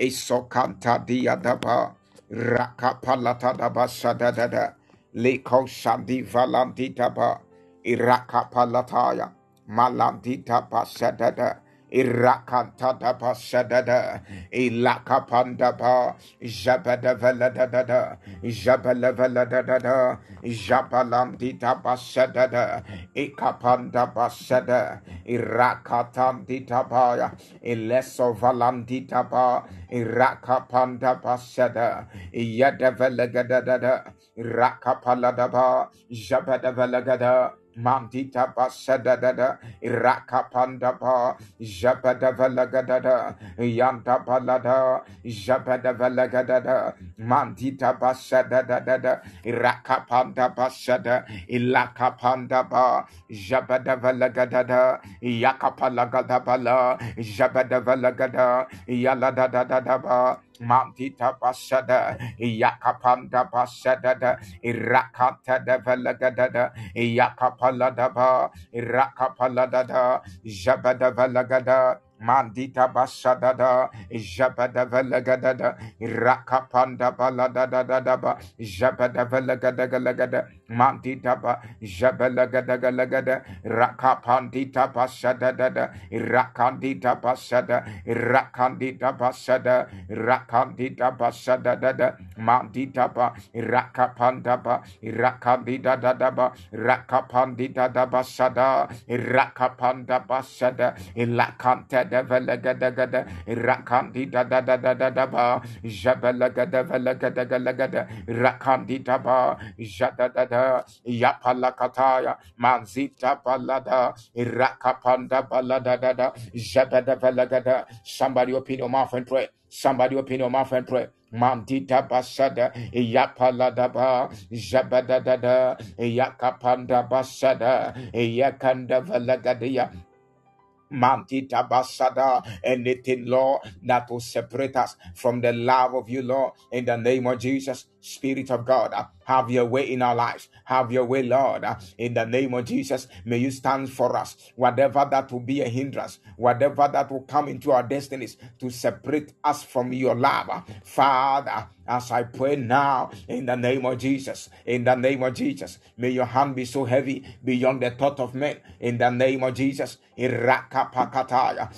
Isokanta Diadaba Rakapalatadaba Sadadada Leko Shadi Valanditaba Irakapalataya Malandita Pasadada Irakanta pasadada, ilakapanda pa, jabada veladada, jabala veladada, jabalandita pasadada, ikapanda pasada, irakatandita pa, ileso valandita pa, irakapanda pasada, yada velagadada, irakapalada jabada velagada, Mandita basada da irakapanda pa jabada valagadada yanta balada mandita da da da irakapanda basada ilakapanda ba jabada valagadada yakapalagada bala jabada valagada yalada da da da ba Mantita basada, yakapanda basada, irakata de velagada, yakapaladaba, irakapaladada, jabada velagada, Mandita basadada, jabada velagadada, rakapanda baladadadaba, jabada velagadagada, mandita ba, jabalagadagada, rakapandita basadada, rakandita basada, rakandita basada, rakandita basadada, mandita ba, rakapanda ba, rakandita dadaba, rakapandita dabasada, rakapanda basada, ilakanta da velaga da gada rakandi da da da da da da ba jabalaga da velaga da galaga da rakandi da ba jada da da yapalakataya manzita balada rakapanda balada da da jabada velaga da somebody open your mouth and pray. Somebody open your mouth and pray. Mandita basada, yapalada ba, jabada da da, yakapanda basada, yakanda valagadia, Mantita basada, anything, Lord, that will separate us from the love of you, Lord, in the name of Jesus, Spirit of God, uh, have your way in our lives. Have your way, Lord, uh, in the name of Jesus. May you stand for us. Whatever that will be a hindrance, whatever that will come into our destinies to separate us from your love, uh, Father, as I pray now in the name of Jesus, in the name of Jesus, may your hand be so heavy beyond the thought of men. In the name of Jesus, Irakapakataya,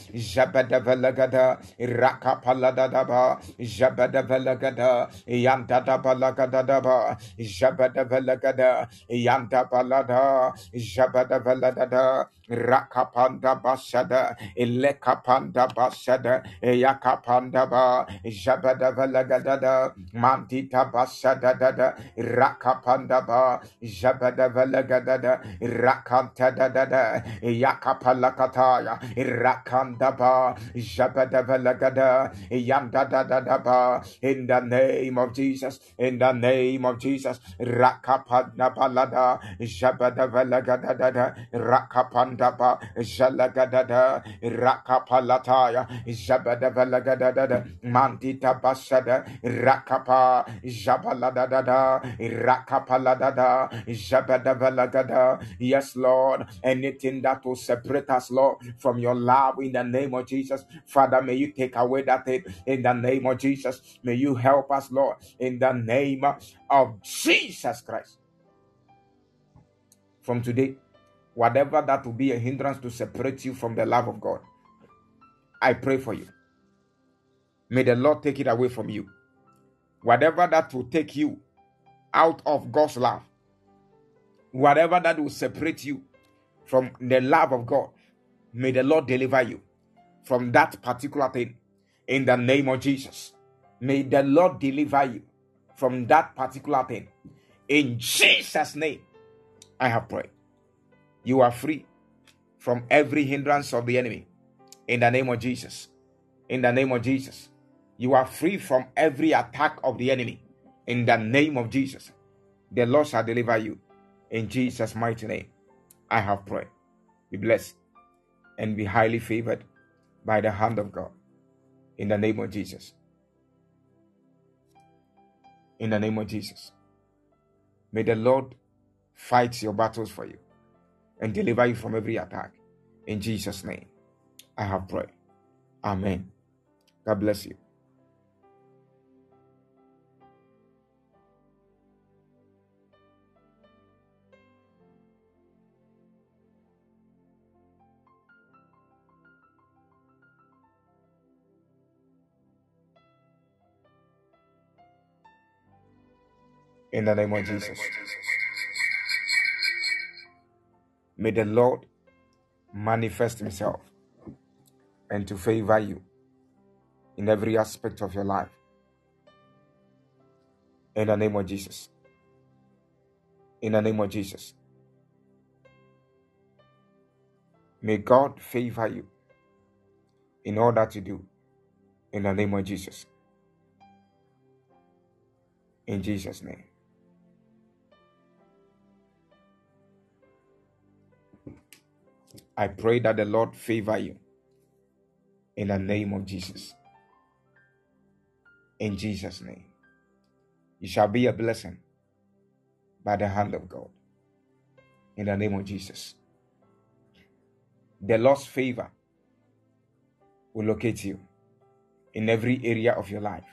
Jabadavalagada, Yantadabalagada, Jabadavalagada, Yantabalada, Jabadavalagada, Rakapanda Basada, Elekapanda Basada, Yakapanda Ba, Jabadavalagada, Mantita Basada Dada, Rakapanda Ba, Jabadavalagada, Rakanta Dada, Yakapalakataya, Rakanda Ba, Jabadavalagada, Yanda Dada Ba, in the name of Jesus, in the name of Jesus, Rakapanda Balada, Jabadavalagada, Rakapanda Mandaba, Jalagadada, Rakapalataya, Jabadavalagada, Mandita Basada, Rakapa, Jabaladada, Rakapaladada, Jabadavalagada. Yes, Lord, anything that will separate us, Lord, from your love in the name of Jesus. Father, may you take away that thing in the name of Jesus. May you help us, Lord, in the name of Jesus Christ. From today, whatever that will be a hindrance to separate you from the love of God, I pray for you. May the Lord take it away from you. Whatever that will take you out of God's love, whatever that will separate you from the love of God, may the Lord deliver you from that particular thing in the name of Jesus. May the Lord deliver you from that particular thing in Jesus' name. I have prayed. You are free from every hindrance of the enemy. In the name of Jesus. In the name of Jesus. You are free from every attack of the enemy. In the name of Jesus. The Lord shall deliver you. In Jesus' mighty name. I have prayed. Be blessed and be highly favored by the hand of God. In the name of Jesus. In the name of Jesus. May the Lord fight your battles for you and deliver you from every attack. In Jesus' name, I have prayed. Amen. God bless you. In the name of Jesus. May the Lord manifest Himself and to favor you in every aspect of your life. In the name of Jesus. In the name of Jesus. May God favor you in all that you do. In the name of Jesus. In Jesus' name. I pray that the Lord favor you in the name of Jesus. In Jesus' name. You shall be a blessing by the hand of God. In the name of Jesus. The Lord's favor will locate you in every area of your life.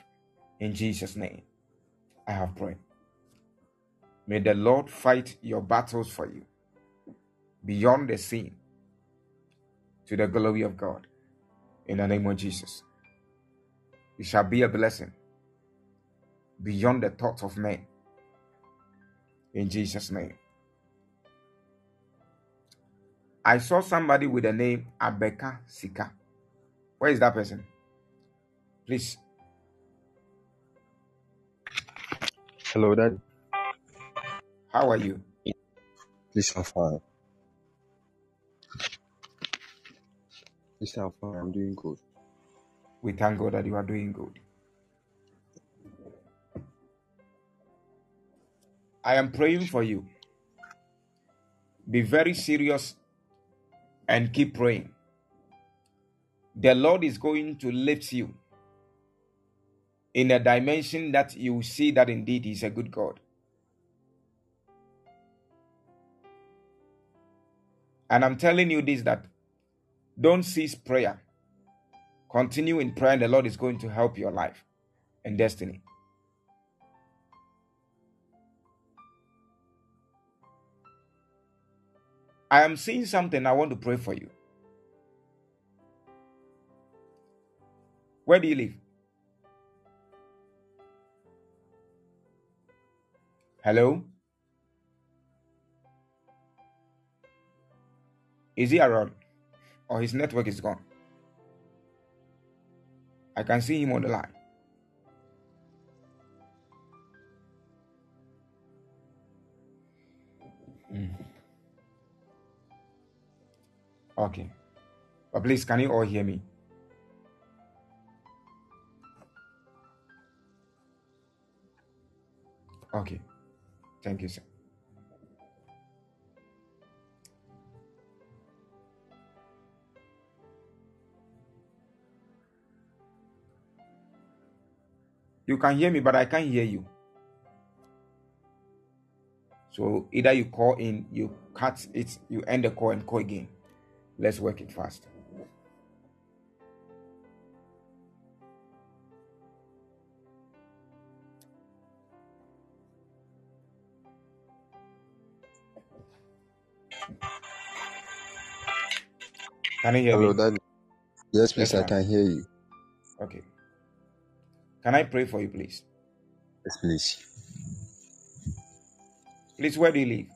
In Jesus' name, I have prayed. May the Lord fight your battles for you beyond the scene to the glory of God. In the name of Jesus, It shall be a blessing beyond the thoughts of men. In Jesus' name. I saw somebody with the name Abeka Sika. Where is that person? Please. Hello, Dad. How are you? Please, I'm fine. Please, I'm. I'm doing good. We thank God that you are doing good. I am praying for you. Be very serious and keep praying. The Lord is going to lift you in a dimension that you see that indeed He's a good God. And I'm telling you this that don't cease prayer. Continue in prayer, and the Lord is going to help your life and destiny. I am seeing something. I want to pray for you. Where do you live? Hello? Is he around? Or his network is gone? I can see him on the line. Mm. Okay. But please, can you all hear me? Okay. Thank you, sir. You can hear me, but I can't hear you. So either you call in, you cut it, you end the call and call again. Let's work it fast. Can you hear Hello, me? Yes, please, Yes, I can hear you. Okay. Can I pray for you, please? Yes, please. Please, where do you live?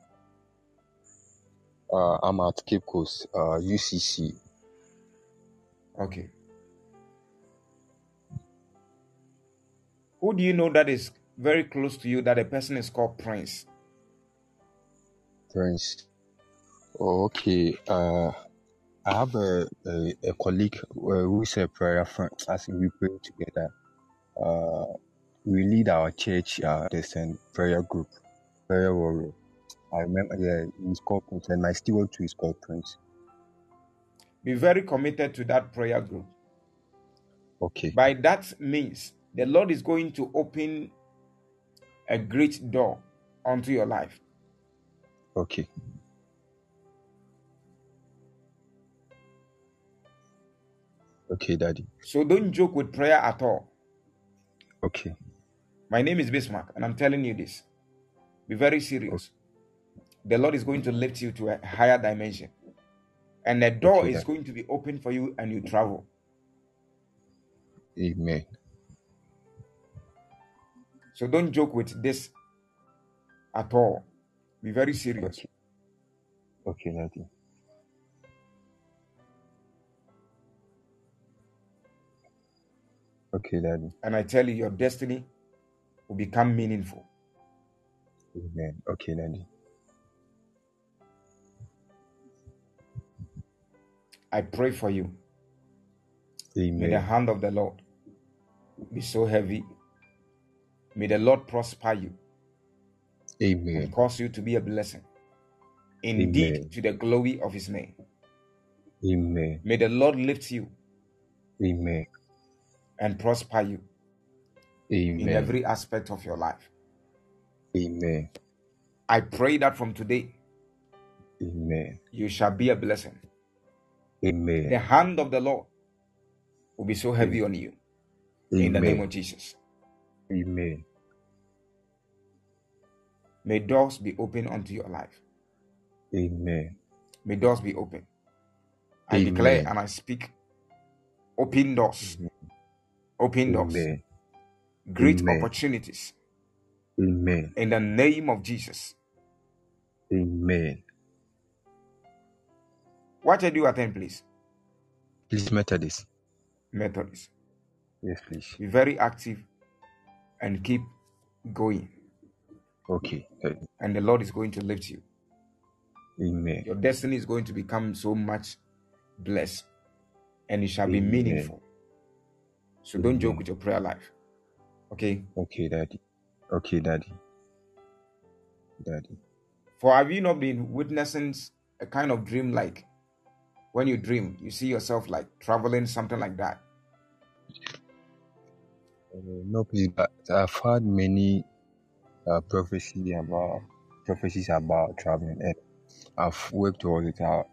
Uh, I'm at Cape Coast, uh, UCC. Okay. Who do you know that is very close to you that a person is called Prince? Prince. Oh, okay. Uh, I have a, a, a colleague uh, who is a prayer friend. As we pray together, uh, we lead our church. Uh, there's a prayer group, prayer warrior. I remember, yeah, he's called Prince, and my steward too is called Prince. Be very committed to that prayer group. Okay, By that means, the Lord is going to open a great door onto your life. okay, okay, Daddy. So don't joke with prayer at all. Okay, My name is Bismark, and I'm telling you this. Be very serious. The Lord is going to lift you to a higher dimension. And the door okay, is Daddy. going to be open for you and you travel. Amen. So don't joke with this at all. Be very serious. Okay. Okay, Daddy. Okay, Daddy. And I tell you, your destiny will become meaningful. Amen. Okay, Daddy. I pray for you. Amen. May the hand of the Lord be so heavy. May the Lord prosper you and Amen. cause you to be a blessing. Indeed, Amen. to the glory of his name. Amen. May the Lord lift you Amen. And prosper you Amen. in every aspect of your life. Amen. I pray that from today Amen. you shall be a blessing. Amen. The hand of the Lord will be so heavy on you in the name Amen. of Jesus. Amen. May doors be open unto your life. Amen. May doors be open. I declare and I speak open doors, open doors, Amen. great Amen. opportunities Amen. in the name of Jesus. Amen. What I do attend, please? Please, Methodist. Methodist. Yes, please. Be very active and keep going. Okay. And the Lord is going to lift you. Amen. Your destiny is going to become so much blessed and it shall be meaningful. So don't joke with your prayer life. Okay? Okay, Daddy. Okay, Daddy. Daddy. For have you not been witnessing a kind of dream like when you dream, you see yourself like traveling, something like that? Uh, no, please, but I've heard many uh, prophecy about prophecies about traveling, and I've worked towards it. Uh,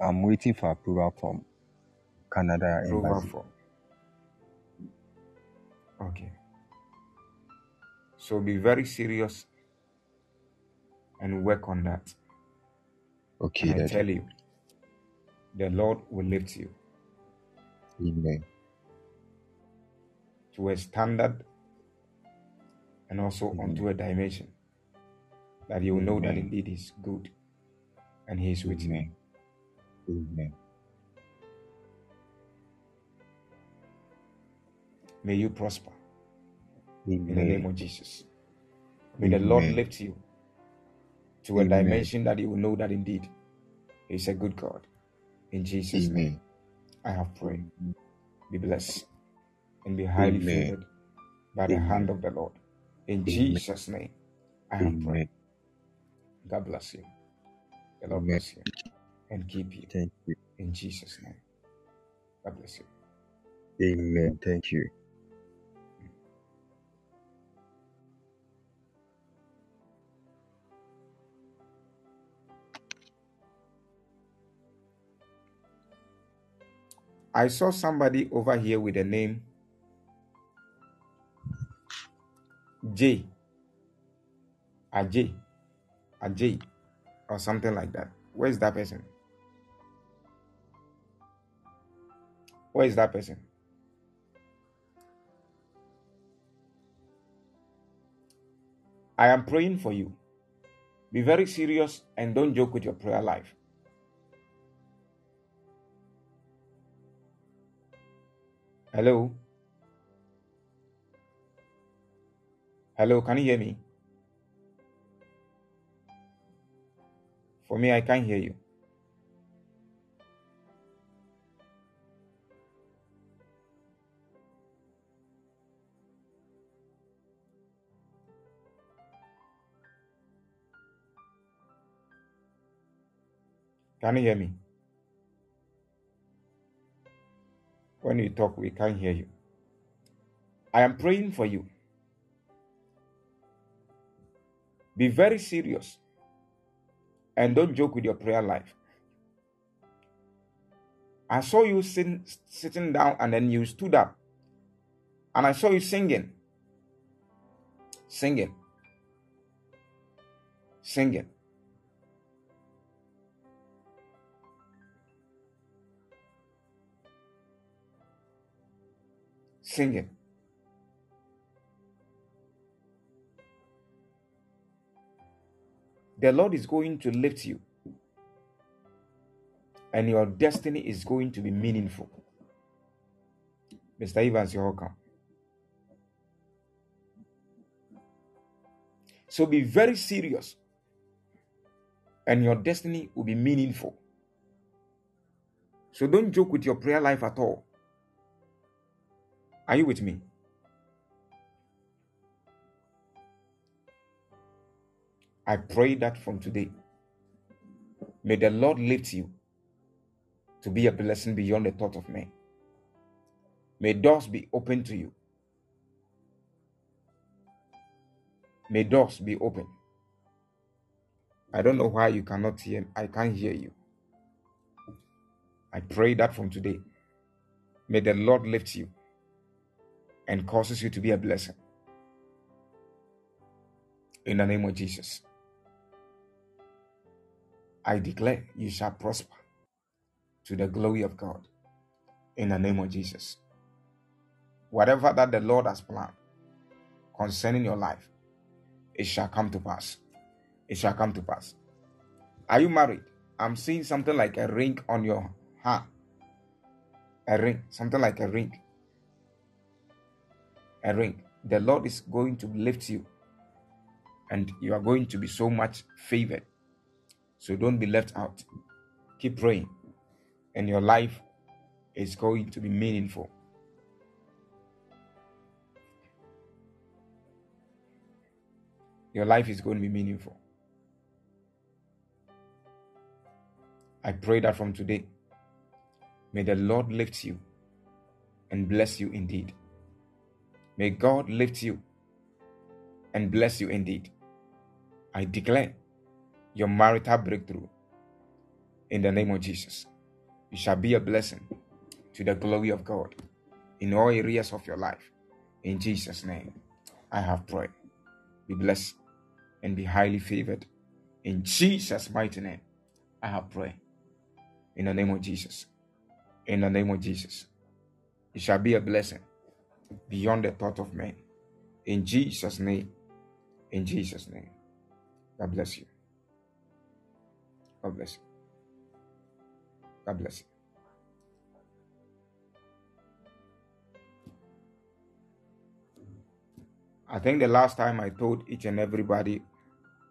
I'm waiting for approval from Canada Approval embassy. Okay. So be very serious and work on that. Okay, And I tell you, the Lord will lift you Amen. to a standard and also Amen. onto a dimension that you will know that indeed is good and He is with you. Amen. May you prosper in the name of Jesus. May the Lord lift you to a Amen. dimension that you will know that indeed He's a good God. In Jesus' name, I have prayed. Be blessed and be highly Amen. favored by the hand of the Lord. In Amen. Jesus' name, I have prayed. God bless you. The Lord Amen. bless you and keep you. Thank you. In Jesus' name. God bless you. Amen. Thank you. I saw somebody over here with the name J. Ajay. Ajay. Or something like that. Where is that person? Where is that person? I am praying for you. Be very serious and don't joke with your prayer life. Hello? Hello, can you hear me? For me, I can't hear you. Can you hear me? When you talk, we can't hear you. I am praying for you. Be very serious and don't joke with your prayer life. I saw you sitting, sitting down and then you stood up. And I saw you singing. Singing. Singing. Singing. the Lord is going to lift you, and your destiny is going to be meaningful. Mr. Evans, you're welcome. So be very serious, and your destiny will be meaningful. So don't joke with your prayer life at all. Are you with me? I pray that from today, may the Lord lift you to be a blessing beyond the thought of man. May doors be open to you. May doors be open. I don't know why you cannot hear. I can't hear you. I pray that from today, may the Lord lift you and causes you to be a blessing. In the name of Jesus. I declare you shall prosper to the glory of God in the name of Jesus. Whatever that the Lord has planned concerning your life, it shall come to pass. It shall come to pass. Are you married? I'm seeing something like a ring on your hand. A ring, something like a ring. A ring. The Lord is going to lift you, and you are going to be so much favored so don't be left out. Keep praying, and your life is going to be meaningful. Your life is going to be meaningful. I pray that from today, may the Lord lift you and bless you indeed. May God lift you and bless you indeed. I declare your marital breakthrough in the name of Jesus. You shall be a blessing to the glory of God in all areas of your life. In Jesus' name, I have prayed. Be blessed and be highly favored. In Jesus' mighty name, I have prayed. In the name of Jesus. In the name of Jesus. It shall be a blessing beyond the thought of man. In Jesus' name. In Jesus' name. God bless you. God bless you. God bless you. I think the last time I told each and everybody